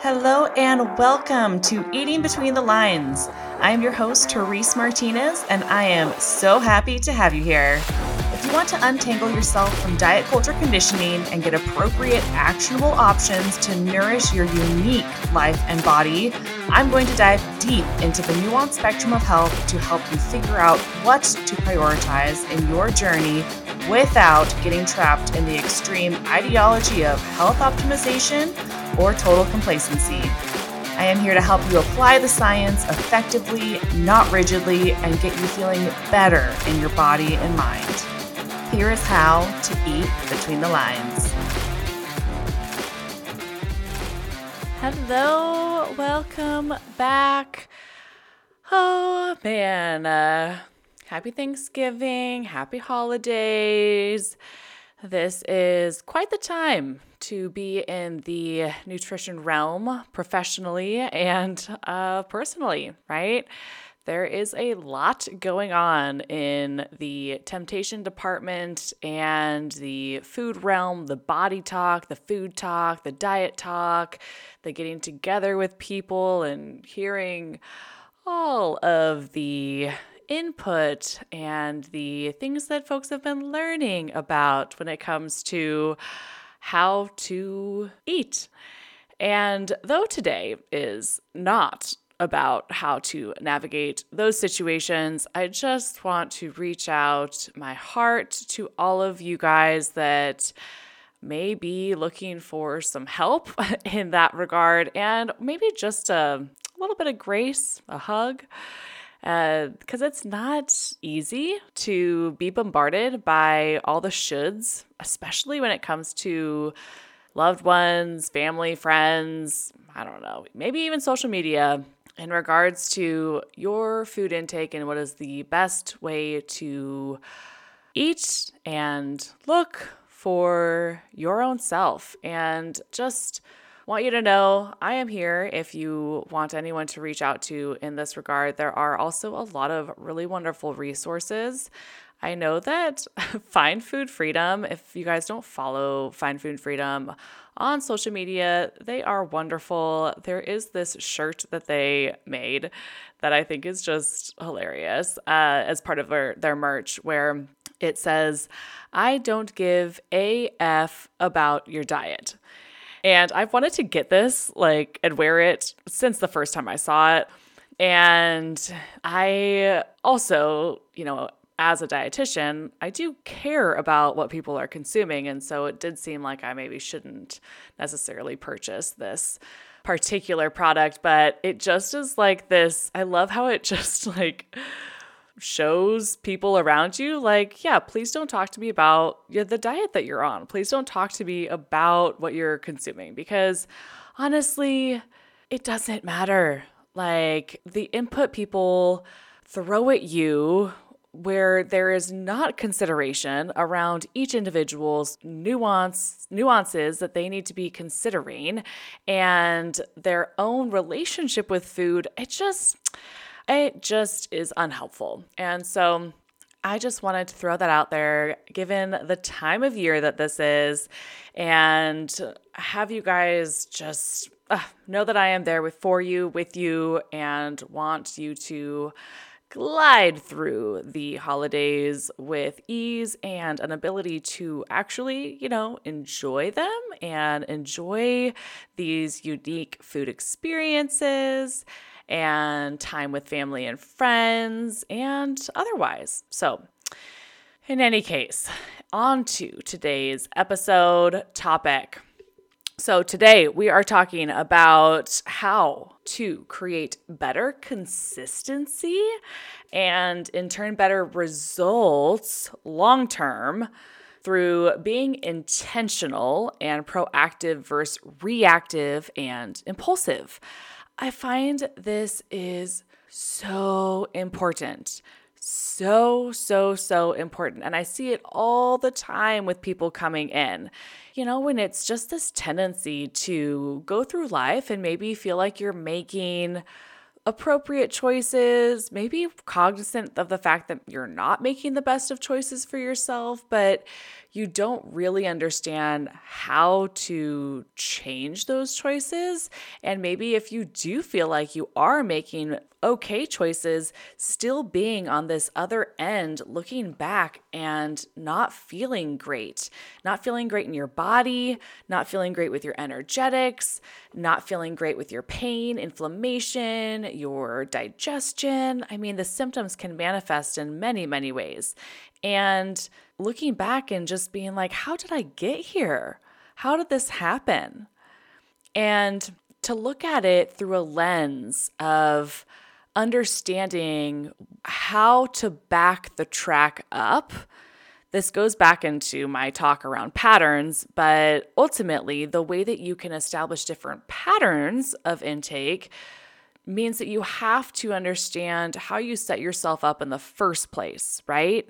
Hello and welcome to Eating Between the Lines. I am your host, Therese Martinez, and I am so happy to have you here. If you want to untangle yourself from diet culture conditioning and get appropriate, actionable options to nourish your unique life and body, I'm going to dive deep into the nuanced spectrum of health to help you figure out what to prioritize in your journey without getting trapped in the extreme ideology of health optimization or total complacency. I am here to help you apply the science effectively, not rigidly, and get you feeling better in your body and mind. Here is how to eat between the lines. Hello, welcome back. Oh man, uh, happy Thanksgiving, happy holidays. This is quite the time to be in the nutrition realm professionally and uh, personally, right? There is a lot going on in the temptation department and the food realm, the body talk, the food talk, the diet talk, the getting together with people and hearing all of the input and the things that folks have been learning about when it comes to how to eat. And though today is not about how to navigate those situations, I just want to reach out my heart to all of you guys that may be looking for some help in that regard and maybe just a little bit of grace, a hug because uh, it's not easy to be bombarded by all the shoulds, especially when it comes to loved ones, family, friends, I don't know, maybe even social media in regards to your food intake and what is the best way to eat and look for your own self and just want you to know I am here if you want anyone to reach out to in this regard. There are also a lot of really wonderful resources. I know that Find Food Freedom, if you guys don't follow Find Food Freedom on social media, they are wonderful. There is this shirt that they made that I think is just hilarious uh, as part of their, their merch, where it says, I don't give a F about your diet. And I've wanted to get this, like, and wear it since the first time I saw it. And I also, you know, as a dietitian, I do care about what people are consuming. And so it did seem like I maybe shouldn't necessarily purchase this particular product, but it just is like this. I love how it just like shows people around you like yeah please don't talk to me about the diet that you're on. Please don't talk to me about what you're consuming because honestly it doesn't matter. Like the input people throw at you where there is not consideration around each individual's nuance nuances that they need to be considering and their own relationship with food it just it just is unhelpful. And so I just wanted to throw that out there, given the time of year that this is, and have you guys just uh, know that I am there with for you, with you, and want you to glide through the holidays with ease and an ability to actually, you know, enjoy them and enjoy these unique food experiences and time with family and friends and otherwise. So, in any case, on to today's episode topic. So, today we are talking about how to create better consistency and, in turn, better results long term through being intentional and proactive versus reactive and impulsive. I find this is so important. So, so, so important. And I see it all the time with people coming in. You know, when it's just this tendency to go through life and maybe feel like you're making appropriate choices, maybe cognizant of the fact that you're not making the best of choices for yourself, but you don't really understand how to change those choices. And maybe if you do feel like you are making okay choices, still being on this other end, looking back and not feeling great, not feeling great in your body, not feeling great with your energetics, not feeling great with your pain, inflammation, your digestion. I mean, the symptoms can manifest in many, many ways. And looking back and just being like, how did I get here? How did this happen? And to look at it through a lens of understanding how to back the track up. This goes back into my talk around patterns, but ultimately, the way that you can establish different patterns of intake means that you have to understand how you set yourself up in the first place, right?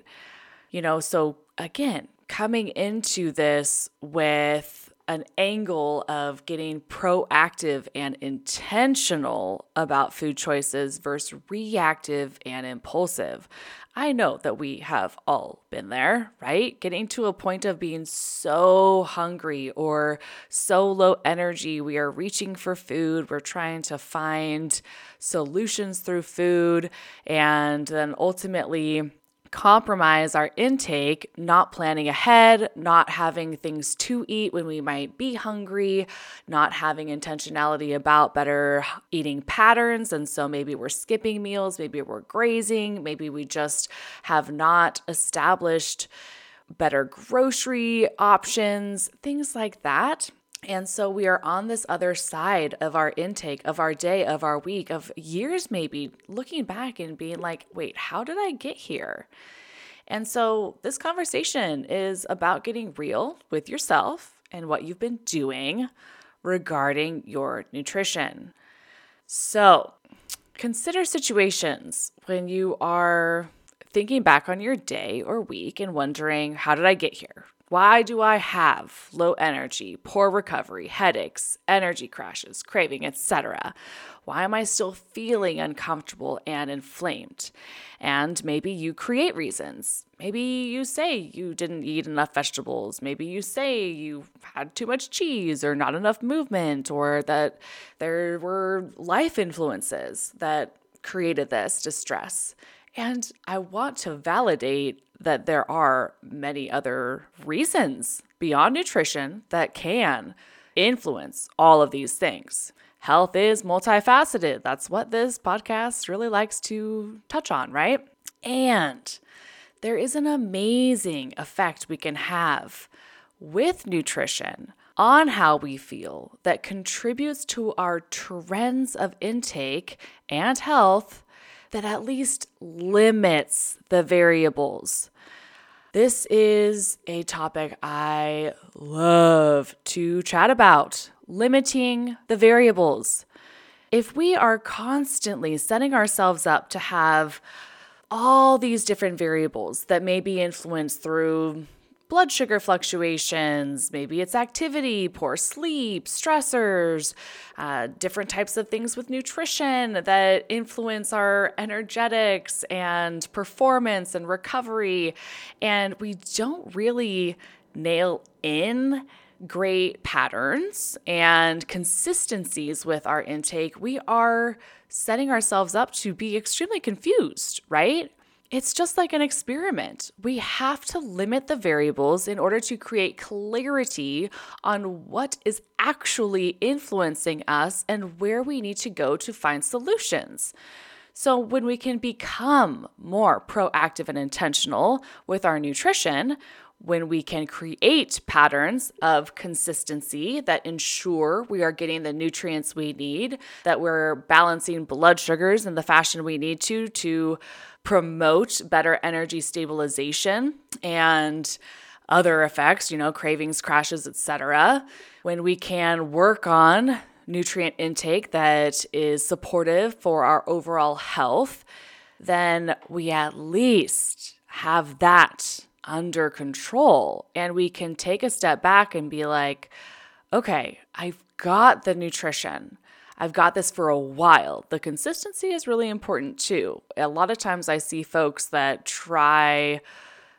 You know, so again, coming into this with an angle of getting proactive and intentional about food choices versus reactive and impulsive. I know that we have all been there, right? Getting to a point of being so hungry or so low energy. We are reaching for food. We're trying to find solutions through food. And then ultimately, compromise our intake, not planning ahead, not having things to eat when we might be hungry, not having intentionality about better eating patterns. And so maybe we're skipping meals, maybe we're grazing, maybe we just have not established better grocery options, things like that. And so we are on this other side of our intake, of our day, of our week, of years maybe, looking back and being like, wait, how did I get here? And so this conversation is about getting real with yourself and what you've been doing regarding your nutrition. So consider situations when you are thinking back on your day or week and wondering, how did I get here? Why do I have low energy, poor recovery, headaches, energy crashes, craving, etc.? Why am I still feeling uncomfortable and inflamed? And maybe you create reasons. Maybe you say you didn't eat enough vegetables. Maybe you say you had too much cheese or not enough movement, or that there were life influences that created this distress. And I want to validate that there are many other reasons beyond nutrition that can influence all of these things. Health is multifaceted. That's what this podcast really likes to touch on, right? And there is an amazing effect we can have with nutrition on how we feel that contributes to our trends of intake and health that at least limits the variables. This is a topic I love to chat about limiting the variables. If we are constantly setting ourselves up to have all these different variables that may be influenced through blood sugar fluctuations, maybe it's activity, poor sleep, stressors, uh, different types of things with nutrition that influence our energetics and performance and recovery. And we don't really nail in great patterns and consistencies with our intake, we are setting ourselves up to be extremely confused, right? It's just like an experiment. We have to limit the variables in order to create clarity on what is actually influencing us and where we need to go to find solutions. So, when we can become more proactive and intentional with our nutrition, when we can create patterns of consistency that ensure we are getting the nutrients we need, that we're balancing blood sugars in the fashion we need to to promote better energy stabilization and other effects, you know, cravings, crashes, etc. When we can work on nutrient intake that is supportive for our overall health, then we at least have that under control and we can take a step back and be like, okay, I've got the nutrition. I've got this for a while. The consistency is really important too. A lot of times I see folks that try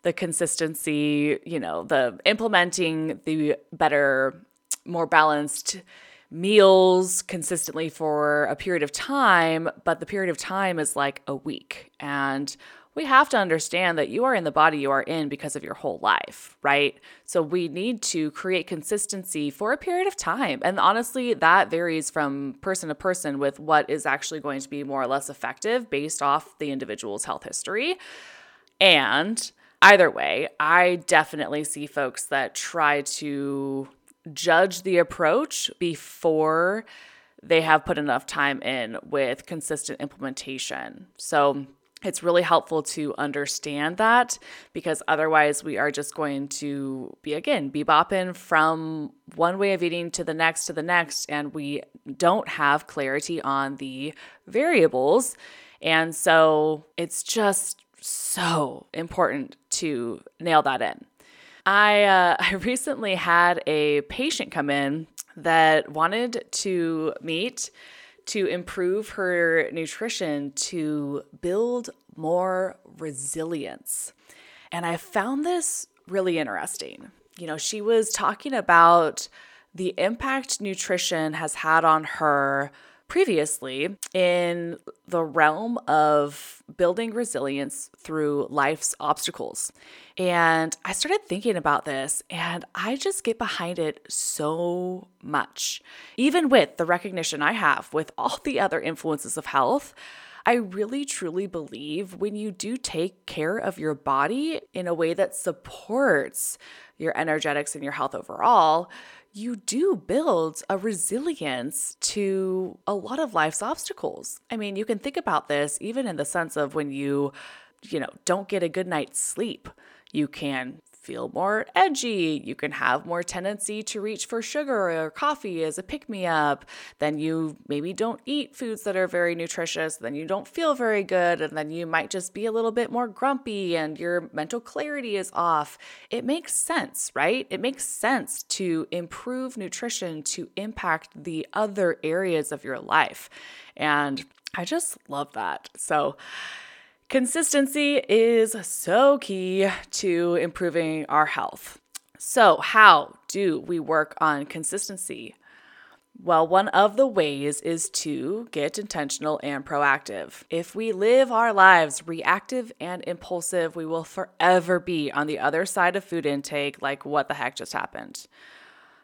the consistency, you know, the implementing the better, more balanced meals consistently for a period of time, but the period of time is like a week. And we have to understand that you are in the body you are in because of your whole life, right? So we need to create consistency for a period of time. And honestly, that varies from person to person with what is actually going to be more or less effective based off the individual's health history. And either way, I definitely see folks that try to judge the approach before they have put enough time in with consistent implementation. So it's really helpful to understand that because otherwise we are just going to be again be bopping from one way of eating to the next to the next and we don't have clarity on the variables. And so it's just so important to nail that in. I uh, i recently had a patient come in that wanted to meet to improve her nutrition to build more resilience. And I found this really interesting. You know, she was talking about the impact nutrition has had on her previously in the realm of building resilience through life's obstacles. And I started thinking about this and I just get behind it so much. Even with the recognition I have with all the other influences of health, I really truly believe when you do take care of your body in a way that supports your energetics and your health overall, you do build a resilience to a lot of life's obstacles. I mean, you can think about this even in the sense of when you, you know, don't get a good night's sleep. You can feel more edgy. You can have more tendency to reach for sugar or coffee as a pick me up. Then you maybe don't eat foods that are very nutritious. Then you don't feel very good. And then you might just be a little bit more grumpy and your mental clarity is off. It makes sense, right? It makes sense to improve nutrition to impact the other areas of your life. And I just love that. So, Consistency is so key to improving our health. So, how do we work on consistency? Well, one of the ways is to get intentional and proactive. If we live our lives reactive and impulsive, we will forever be on the other side of food intake, like, what the heck just happened?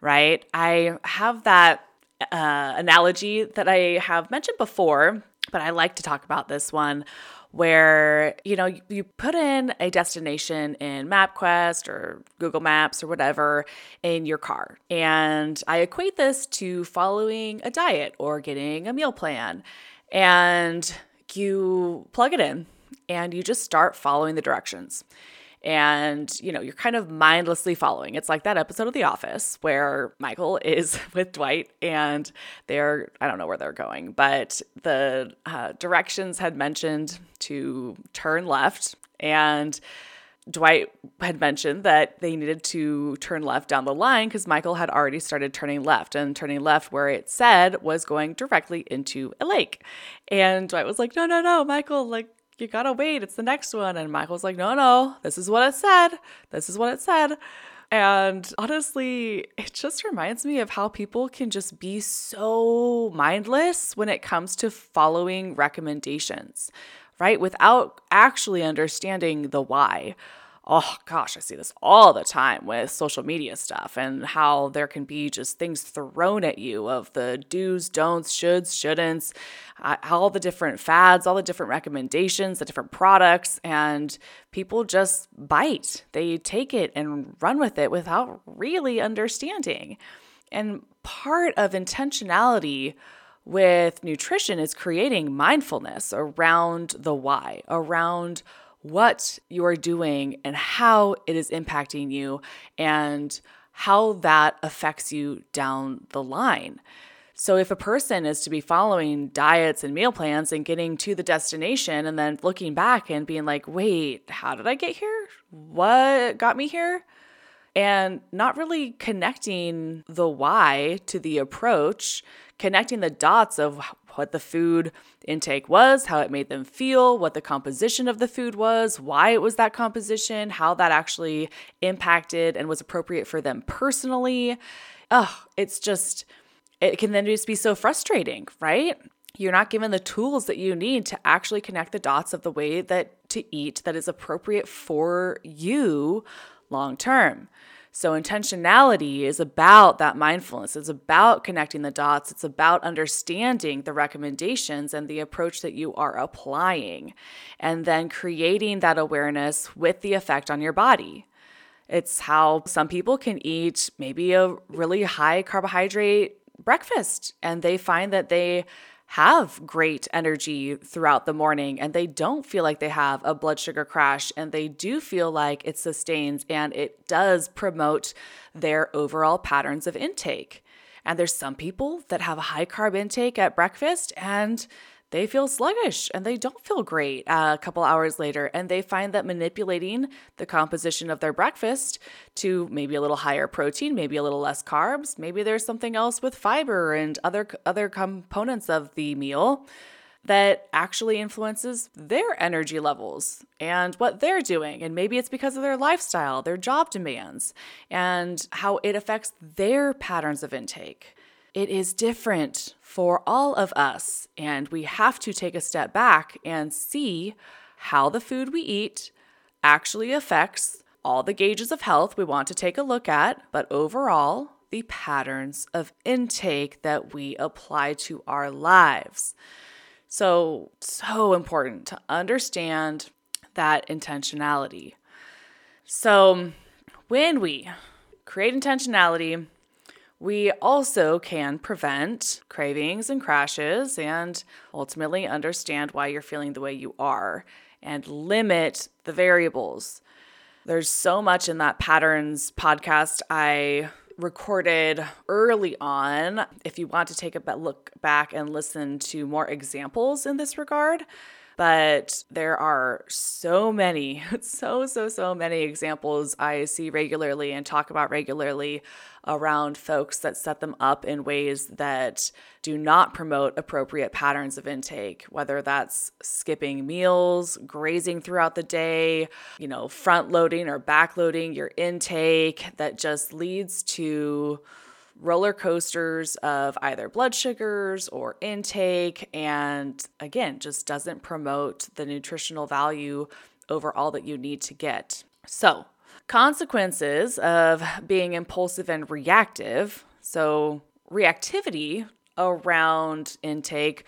Right? I have that uh, analogy that I have mentioned before, but I like to talk about this one where you know you, put in a destination in MapQuest or Google Maps or whatever in your car. And I equate this to following a diet or getting a meal plan. And you plug it in and you just start following the directions and you know you're kind of mindlessly following it's like that episode of the office where michael is with dwight and they're i don't know where they're going but the uh, directions had mentioned to turn left and Dwight had mentioned that they needed to turn left down the line because Michael had already started turning left, and turning left where it said was going directly into a lake. And Dwight was like, No, no, no, Michael, like, you gotta wait. It's the next one. And Michael's like, no, no, this is what it said. This is what it said. And honestly, it just reminds me of how people can just be so mindless when it comes to following recommendations, right? Without actually understanding the why oh gosh, I see this all the time with social media stuff and how there can be just things thrown at you of the do's, don'ts, shoulds, shouldn'ts, uh, all the different fads, all the different recommendations, the different products, and people just bite. They take it and run with it without really understanding. And part of intentionality with nutrition is creating mindfulness around the why, around what you are doing and how it is impacting you and how that affects you down the line. So, if a person is to be following diets and meal plans and getting to the destination and then looking back and being like, wait, how did I get here? What got me here? and not really connecting the why to the approach, connecting the dots of what the food intake was, how it made them feel, what the composition of the food was, why it was that composition, how that actually impacted and was appropriate for them personally. Oh, it's just, it can then just be so frustrating, right? You're not given the tools that you need to actually connect the dots of the way that to eat that is appropriate for you long term. So, intentionality is about that mindfulness. It's about connecting the dots. It's about understanding the recommendations and the approach that you are applying, and then creating that awareness with the effect on your body. It's how some people can eat maybe a really high carbohydrate breakfast and they find that they have great energy throughout the morning and they don't feel like they have a blood sugar crash and they do feel like it sustains and it does promote their overall patterns of intake. And there's some people that have a high carb intake at breakfast and they feel sluggish and they don't feel great uh, a couple hours later. And they find that manipulating the composition of their breakfast to maybe a little higher protein, maybe a little less carbs, maybe there's something else with fiber and other, other components of the meal that actually influences their energy levels and what they're doing. And maybe it's because of their lifestyle, their job demands, and how it affects their patterns of intake. It is different for all of us, and we have to take a step back and see how the food we eat actually affects all the gauges of health we want to take a look at, but overall, the patterns of intake that we apply to our lives. So, so important to understand that intentionality. So, when we create intentionality, we also can prevent cravings and crashes and ultimately understand why you're feeling the way you are and limit the variables. There's so much in that patterns podcast I recorded early on. If you want to take a look back and listen to more examples in this regard, but there are so many, so, so, so many examples I see regularly and talk about regularly around folks that set them up in ways that do not promote appropriate patterns of intake, whether that's skipping meals, grazing throughout the day, you know, front loading or back loading your intake that just leads to roller coasters of either blood sugars or intake, and again, just doesn't promote the nutritional value over all that you need to get. So, consequences of being impulsive and reactive. So, reactivity around intake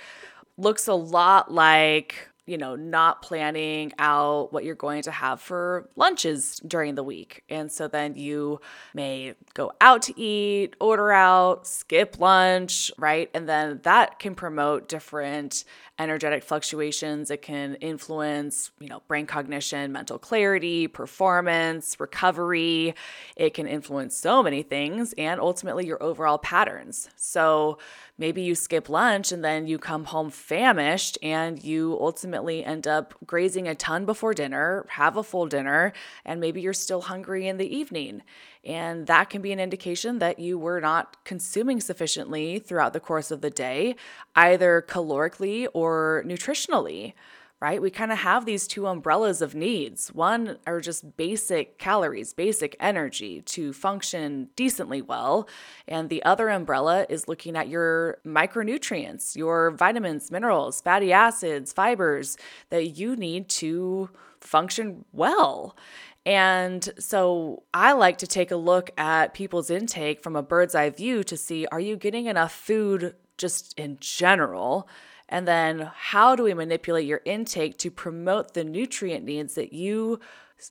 looks a lot like you know, not planning out what you're going to have for lunches during the week. And so then you may go out to eat, order out, skip lunch, right? And then that can promote different energetic fluctuations. It can influence, you know, brain cognition, mental clarity, performance, recovery. It can influence so many things and ultimately your overall patterns. So, maybe you skip lunch and then you come home famished and you ultimately end up grazing a ton before dinner, have a full dinner, and maybe you're still hungry in the evening. And that can be an indication that you were not consuming sufficiently throughout the course of the day, either calorically or nutritionally right? We kind of have these two umbrellas of needs. One are just basic calories, basic energy to function decently well. And the other umbrella is looking at your micronutrients, your vitamins, minerals, fatty acids, fibers that you need to function well. And so I like to take a look at people's intake from a bird's eye view to see are you getting enough food just in general? And then how do we manipulate your intake to promote the nutrient needs that you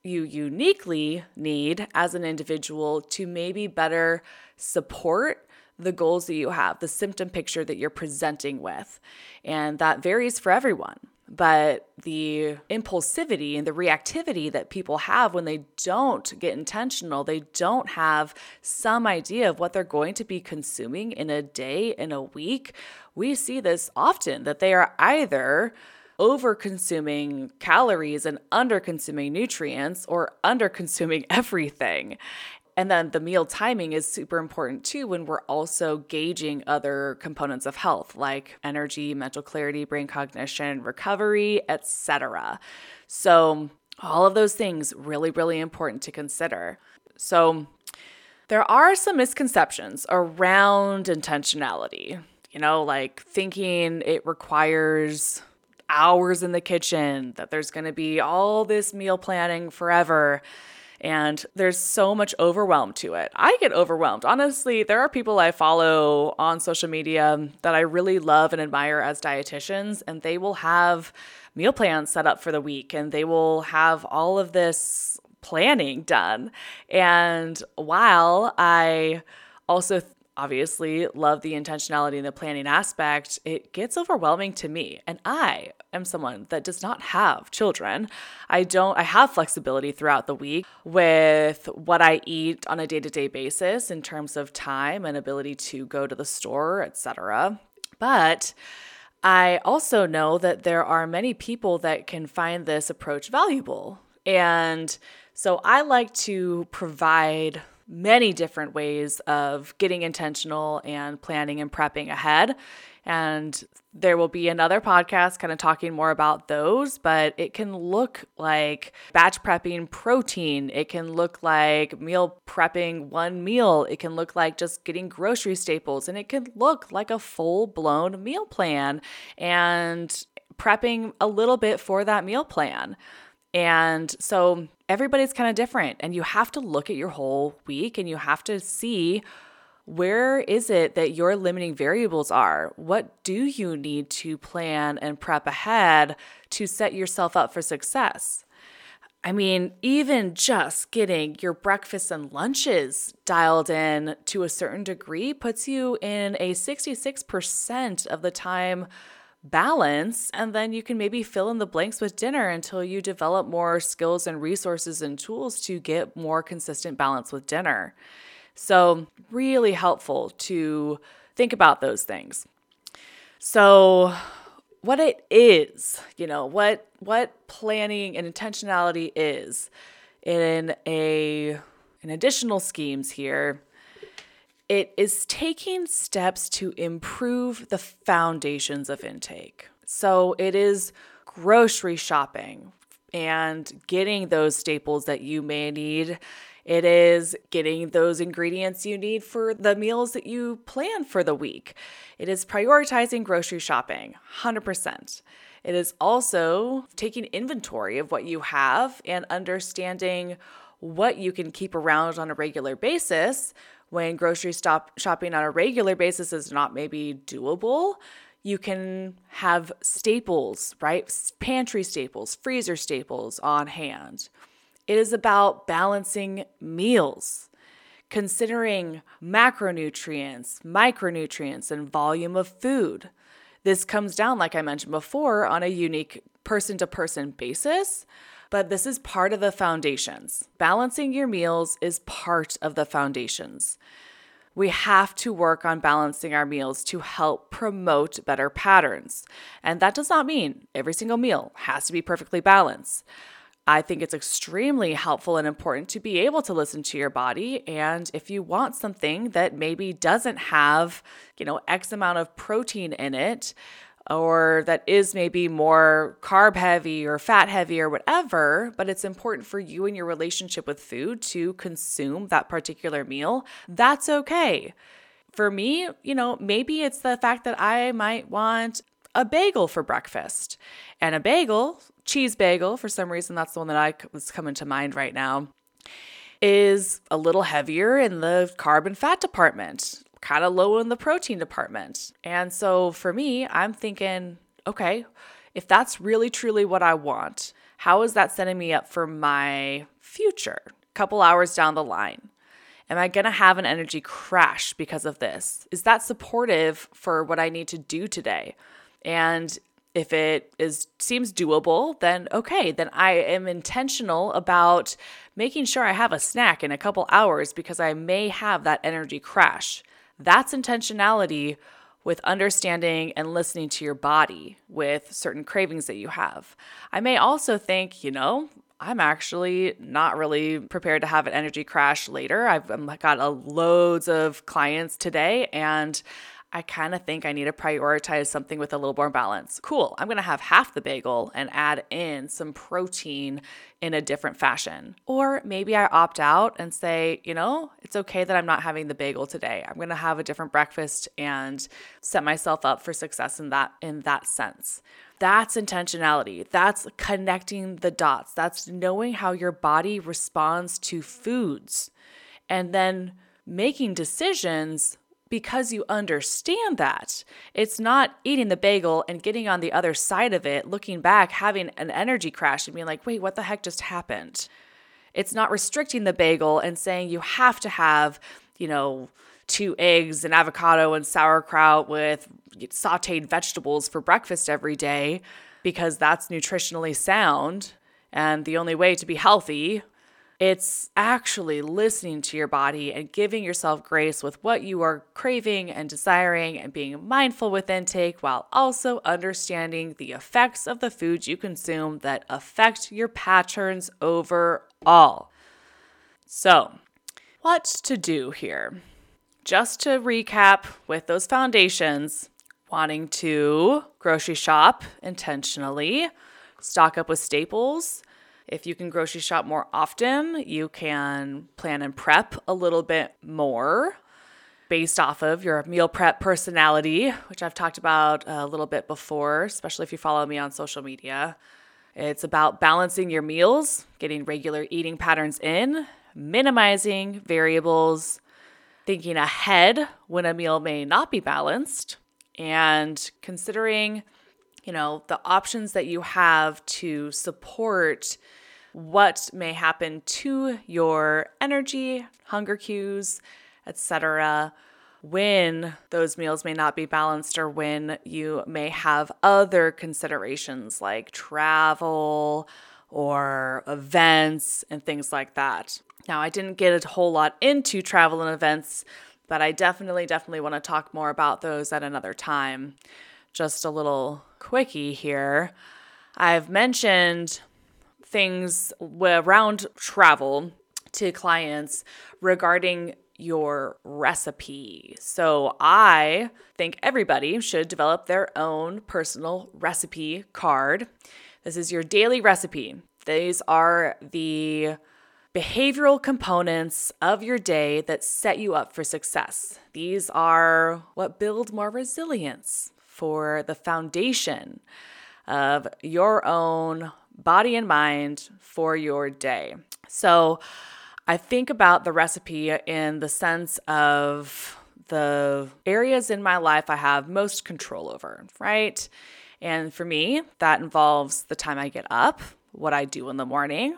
you uniquely need as an individual to maybe better support the goals that you have, the symptom picture that you're presenting with. And that varies for everyone. But the impulsivity and the reactivity that people have when they don't get intentional, they don't have some idea of what they're going to be consuming in a day, in a week, we see this often that they are either over consuming calories and under consuming nutrients or under consuming everything. And then the meal timing is super important too when we're also gauging other components of health like energy, mental clarity, brain cognition, recovery, etc. So, all of those things really really important to consider. So, there are some misconceptions around intentionality. You know, like thinking it requires hours in the kitchen, that there's going to be all this meal planning forever. And there's so much overwhelm to it. I get overwhelmed. Honestly, there are people I follow on social media that I really love and admire as dietitians, and they will have meal plans set up for the week and they will have all of this planning done. And while I also obviously love the intentionality and the planning aspect, it gets overwhelming to me. And I am someone that does not have children. I don't I have flexibility throughout the week with what I eat on a day-to-day basis in terms of time and ability to go to the store, etc. But I also know that there are many people that can find this approach valuable. And so I like to provide many different ways of getting intentional and planning and prepping ahead. And there will be another podcast kind of talking more about those, but it can look like batch prepping protein. It can look like meal prepping one meal. It can look like just getting grocery staples. And it can look like a full blown meal plan and prepping a little bit for that meal plan. And so everybody's kind of different and you have to look at your whole week and you have to see where is it that your limiting variables are? What do you need to plan and prep ahead to set yourself up for success? I mean, even just getting your breakfasts and lunches dialed in to a certain degree puts you in a 66% of the time balance and then you can maybe fill in the blanks with dinner until you develop more skills and resources and tools to get more consistent balance with dinner. So, really helpful to think about those things. So, what it is, you know, what what planning and intentionality is in a in additional schemes here it is taking steps to improve the foundations of intake. So it is grocery shopping and getting those staples that you may need. It is getting those ingredients you need for the meals that you plan for the week. It is prioritizing grocery shopping, 100%. It is also taking inventory of what you have and understanding what you can keep around on a regular basis when grocery stop shopping on a regular basis is not maybe doable, you can have staples, right? Pantry staples, freezer staples on hand. It is about balancing meals, considering macronutrients, micronutrients, and volume of food. This comes down, like I mentioned before, on a unique person to person basis but this is part of the foundations. Balancing your meals is part of the foundations. We have to work on balancing our meals to help promote better patterns. And that does not mean every single meal has to be perfectly balanced. I think it's extremely helpful and important to be able to listen to your body. And if you want something that maybe doesn't have, you know, X amount of protein in it, or that is maybe more carb heavy or fat heavy or whatever, but it's important for you and your relationship with food to consume that particular meal, that's okay. For me, you know, maybe it's the fact that I might want a bagel for breakfast. And a bagel, cheese bagel, for some reason, that's the one that I was coming to mind right now, is a little heavier in the carb and fat department kind of low in the protein department. And so for me, I'm thinking, okay, if that's really truly what I want, how is that setting me up for my future? A couple hours down the line. Am I going to have an energy crash because of this? Is that supportive for what I need to do today? And if it is seems doable, then okay, then I am intentional about making sure I have a snack in a couple hours because I may have that energy crash. That's intentionality with understanding and listening to your body with certain cravings that you have. I may also think, you know, I'm actually not really prepared to have an energy crash later. I've, got a, loads of clients today and I kind of think I need to prioritize something with a little more balance. Cool. I'm to have half the bagel and add in some protein in a different fashion. Or maybe I opt out and say, you know, it's okay that I'm not having the bagel today. I'm to have a different breakfast and set myself up for success in that in that sense. That's intentionality. That's connecting the dots. That's knowing how your body responds to foods and then making decisions because you understand that. It's not eating the bagel and getting on the other side of it, looking back, having an energy crash and being like, wait, what the heck just happened? It's not restricting the bagel and saying you have to have, you know, two eggs and avocado and sauerkraut with sauteed vegetables for breakfast every day because that's nutritionally sound and the only way to be healthy it's actually listening to your body and giving yourself grace with what you are craving and desiring and being mindful with intake while also understanding the effects of the foods you consume that affect your patterns overall. So, what to do here? Just to recap with those foundations, wanting to grocery shop intentionally, stock up with staples, if you can grocery shop more often, you can plan and prep a little bit more based off of your meal prep personality, which I've talked about a little bit before, especially if you follow me on social media. It's about balancing your meals, getting regular eating patterns in, minimizing variables, thinking ahead when a meal may not be balanced, and considering you know, the options that you have to support what may happen to your energy, hunger cues, etc. when those meals may not be balanced or when you may have other considerations like travel or events and things like that. Now, I didn't get a whole lot into travel and events, but I definitely, definitely want to talk more about those at another time. Just a little quickie here. I've mentioned things around travel to clients regarding your recipe. So I think everybody should develop their own personal recipe card. This is your daily recipe. These are the behavioral components of your day that set you up for success. These are what build more resilience for the foundation of your own body and mind for your day. So I think about the recipe in the sense of the areas in my life I have most control over, right? And for me, that involves the time I get up, what I do in the morning.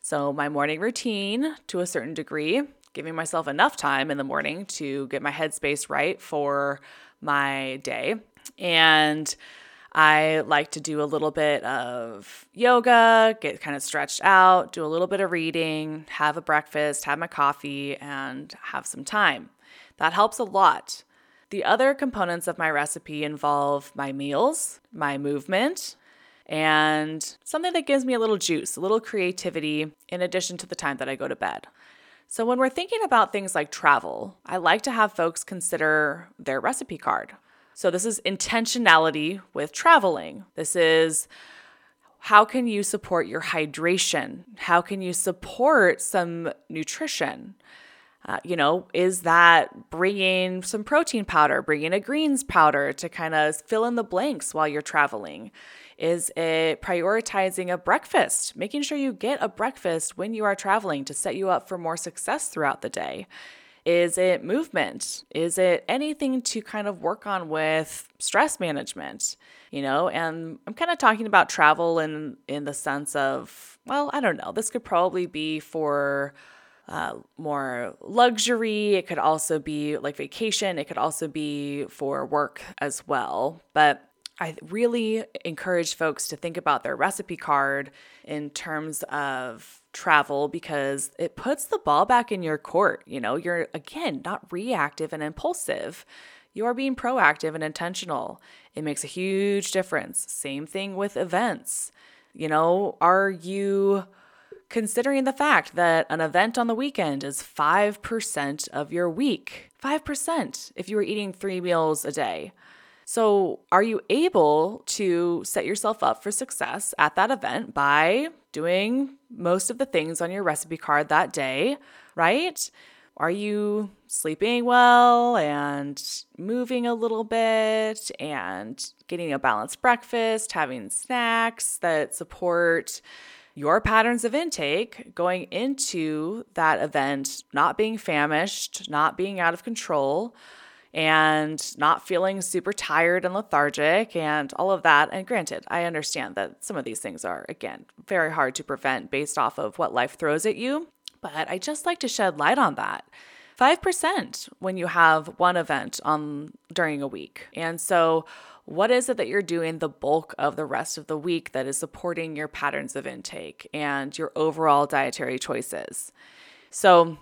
So, my morning routine to a certain degree, giving myself enough time in the morning to get my headspace right for my day. And I like to do a little bit of yoga, get kind of stretched out, do a little bit of reading, have a breakfast, have my coffee, and have some time. That helps a lot. The other components of my recipe involve my meals, my movement, and something that gives me a little juice, a little creativity, in addition to the time that I go to bed. So, when we're thinking about things like travel, I like to have folks consider their recipe card. So, this is intentionality with traveling. This is how can you support your hydration? How can you support some nutrition? Uh, you know, is that bringing some protein powder, bringing a greens powder to kind of fill in the blanks while you're traveling? Is it prioritizing a breakfast, making sure you get a breakfast when you are traveling to set you up for more success throughout the day? Is it movement? Is it anything to kind of work on with stress management? You know, and I'm kind of talking about travel in in the sense of, well, I don't know. This could probably be for uh, more luxury. It could also be like vacation. It could also be for work as well. But I really encourage folks to think about their recipe card in terms of travel because it puts the ball back in your court. You know, you're again not reactive and impulsive. You are being proactive and intentional. It makes a huge difference. Same thing with events. You know, are you considering the fact that an event on the weekend is 5% of your week. 5% if you were eating three meals a day. So, are you able to set yourself up for success at that event by doing most of the things on your recipe card that day, right? Are you sleeping well and moving a little bit and getting a balanced breakfast, having snacks that support your patterns of intake going into that event, not being famished, not being out of control? And not feeling super tired and lethargic and all of that. And granted, I understand that some of these things are, again, very hard to prevent based off of what life throws at you. But I just like to shed light on that. 5% when you have one event on during a week. And so what is it that you're doing the bulk of the rest of the week that is supporting your patterns of intake and your overall dietary choices? So,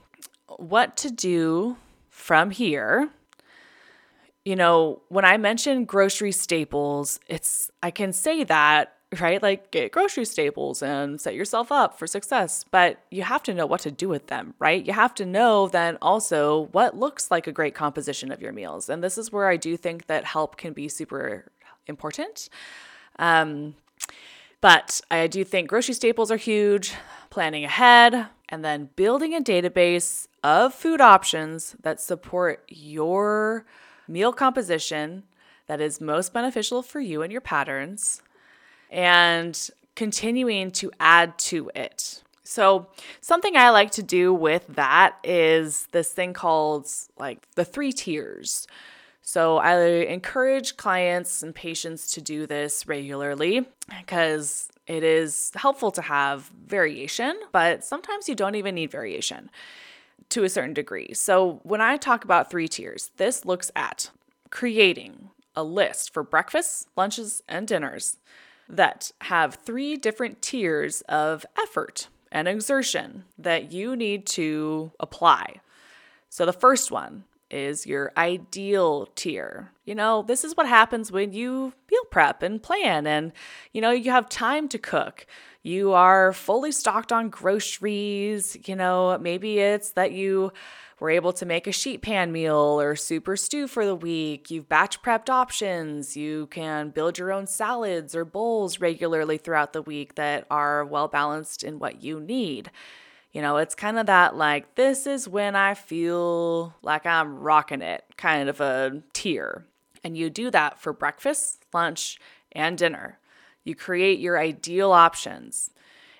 what to do from here you know, when I mention grocery staples, it's, I can say that, right? Like get grocery staples and set yourself up for success, but you have to know what to do with them, right? You have to know then also what looks like a great composition of your meals. And this is where I do think that help can be super important. Um, but I do think grocery staples are huge, planning ahead, and then building a database of food options that support your meal composition that is most beneficial for you and your patterns, and continuing to add to it. So, something I like to do with that is this thing called like the three tiers. So, I encourage clients and patients to do this regularly because it is helpful to have variation, but sometimes you don't even need variation to a certain degree. So, when I talk about three tiers, this looks at creating a list for breakfasts, lunches, and dinners that have three different tiers of effort and exertion that you need to apply. So, the first one is your ideal tier. You know, this is what happens when you meal prep and plan and, you know, you have time to cook. You are fully stocked on groceries. You know, maybe it's that you were able to make a sheet pan meal or super stew for the week. You've batch prepped options. You can build your own salads or bowls regularly throughout the week that are well balanced in what you need. You know, it's kind of that like, this is when I feel like I'm rocking it kind of a tier. And you do that for breakfast, lunch, and dinner. You create your ideal options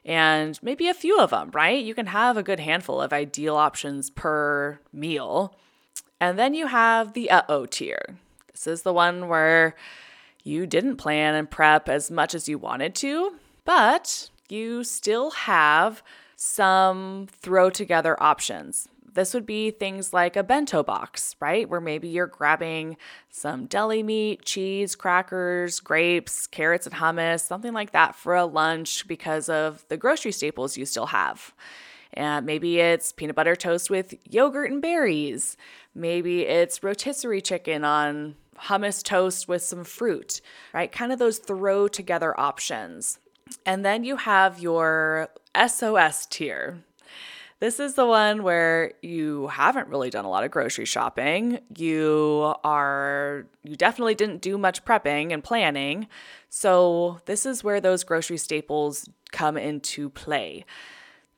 and maybe a few of them, right? You can have a good handful of ideal options per meal. And then you have the uh oh tier. This is the one where you didn't plan and prep as much as you wanted to, but you still have some throw together options. This would be things like a bento box, right? Where maybe you're grabbing some deli meat, cheese, crackers, grapes, carrots, and hummus, something like that for a lunch because of the grocery staples you still have. And maybe it's peanut butter toast with yogurt and berries. Maybe it's rotisserie chicken on hummus toast with some fruit, right? Kind of those throw together options. And then you have your SOS tier. This is the one where you haven't really done a lot of grocery shopping. You are you definitely didn't do much prepping and planning. So, this is where those grocery staples come into play.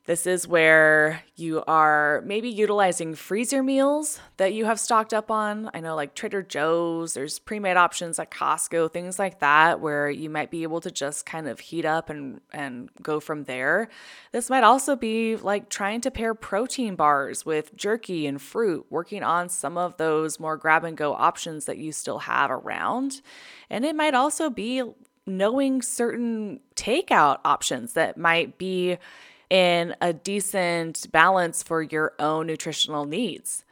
This is where you are maybe utilizing freezer meals that you have stocked up on. I know, like Trader Joe's, there's pre made options at Costco, things like that, where you might be able to just kind of heat up and, and go from there. This might also be like trying to pair protein bars with jerky and fruit, working on some of those more grab and go options that you still have around. And it might also be knowing certain takeout options that might be in a decent balance for your own nutritional needs.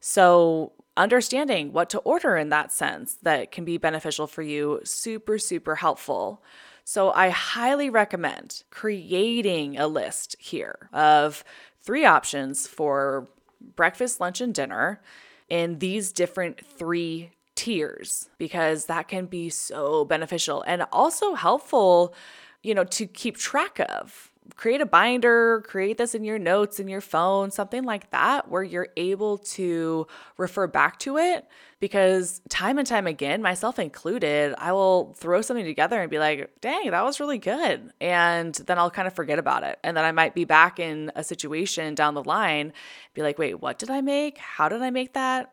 So, understanding what to order in that sense that can be beneficial for you, super, super helpful. So, I highly recommend creating a list here of three options for breakfast, lunch, and dinner in these different three tiers because that can be so beneficial and also helpful, you know, to keep track of create a binder, create this in your notes in your phone, something like that, where you're able to refer back to it. Because time and time again, myself included, I will throw something together and be like, dang, that was really good. And then I'll kind of forget about it. And then I might be back in a situation down the line, be like, wait, what did I make? How did I make that?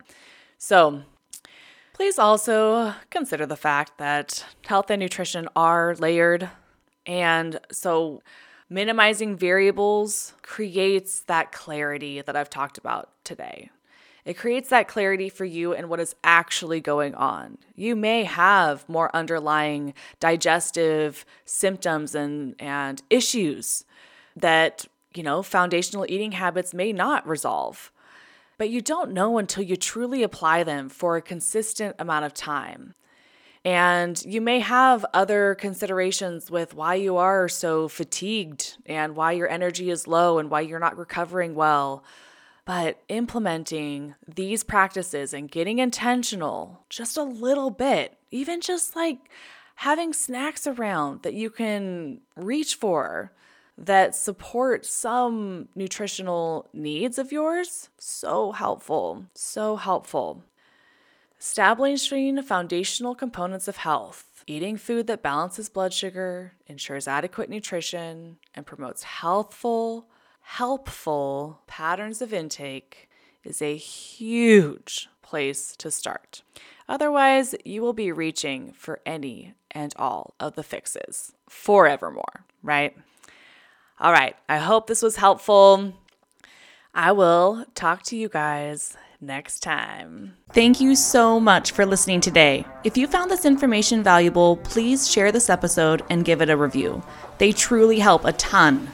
So, Please also consider the fact that health and nutrition are layered. And so, minimizing variables creates that clarity that I've talked about today. It creates that clarity for you and what is actually going on. You may have more underlying digestive symptoms and, and issues that, you know, foundational eating habits may not resolve but you don't know until you truly apply them for a consistent amount of time. And you may have other considerations with why you are so fatigued and why your energy is low and why you're not recovering well. But implementing these practices and getting intentional just a little bit, even just like having snacks around that you can reach for, that support some nutritional needs of yours. So helpful, so helpful. Establishing foundational components of health, eating food that balances blood sugar, ensures adequate nutrition, and promotes healthful, helpful patterns of intake is a huge place to start. Otherwise, you will be reaching for any and all of the fixes forevermore, right? All right. I hope this was helpful. I will talk to you guys next time. Thank you so much for listening today. If you found this information valuable, please share this episode and give it a review. They truly help a ton.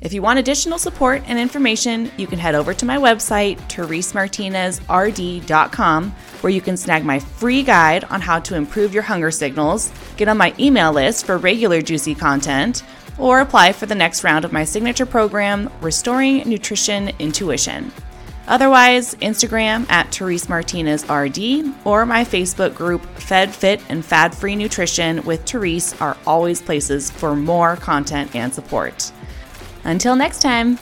If you want additional support and information, you can head over to my website, theresemartinezrd.com, where you can snag my free guide on how to improve your hunger signals, get on my email list for regular juicy content, or apply for the next round of my signature program, Restoring Nutrition Intuition. Otherwise, Instagram at Therese Martinez RD or my Facebook group Fed Fit and Fad Free Nutrition with Therese are always places for more content and support. Until next time.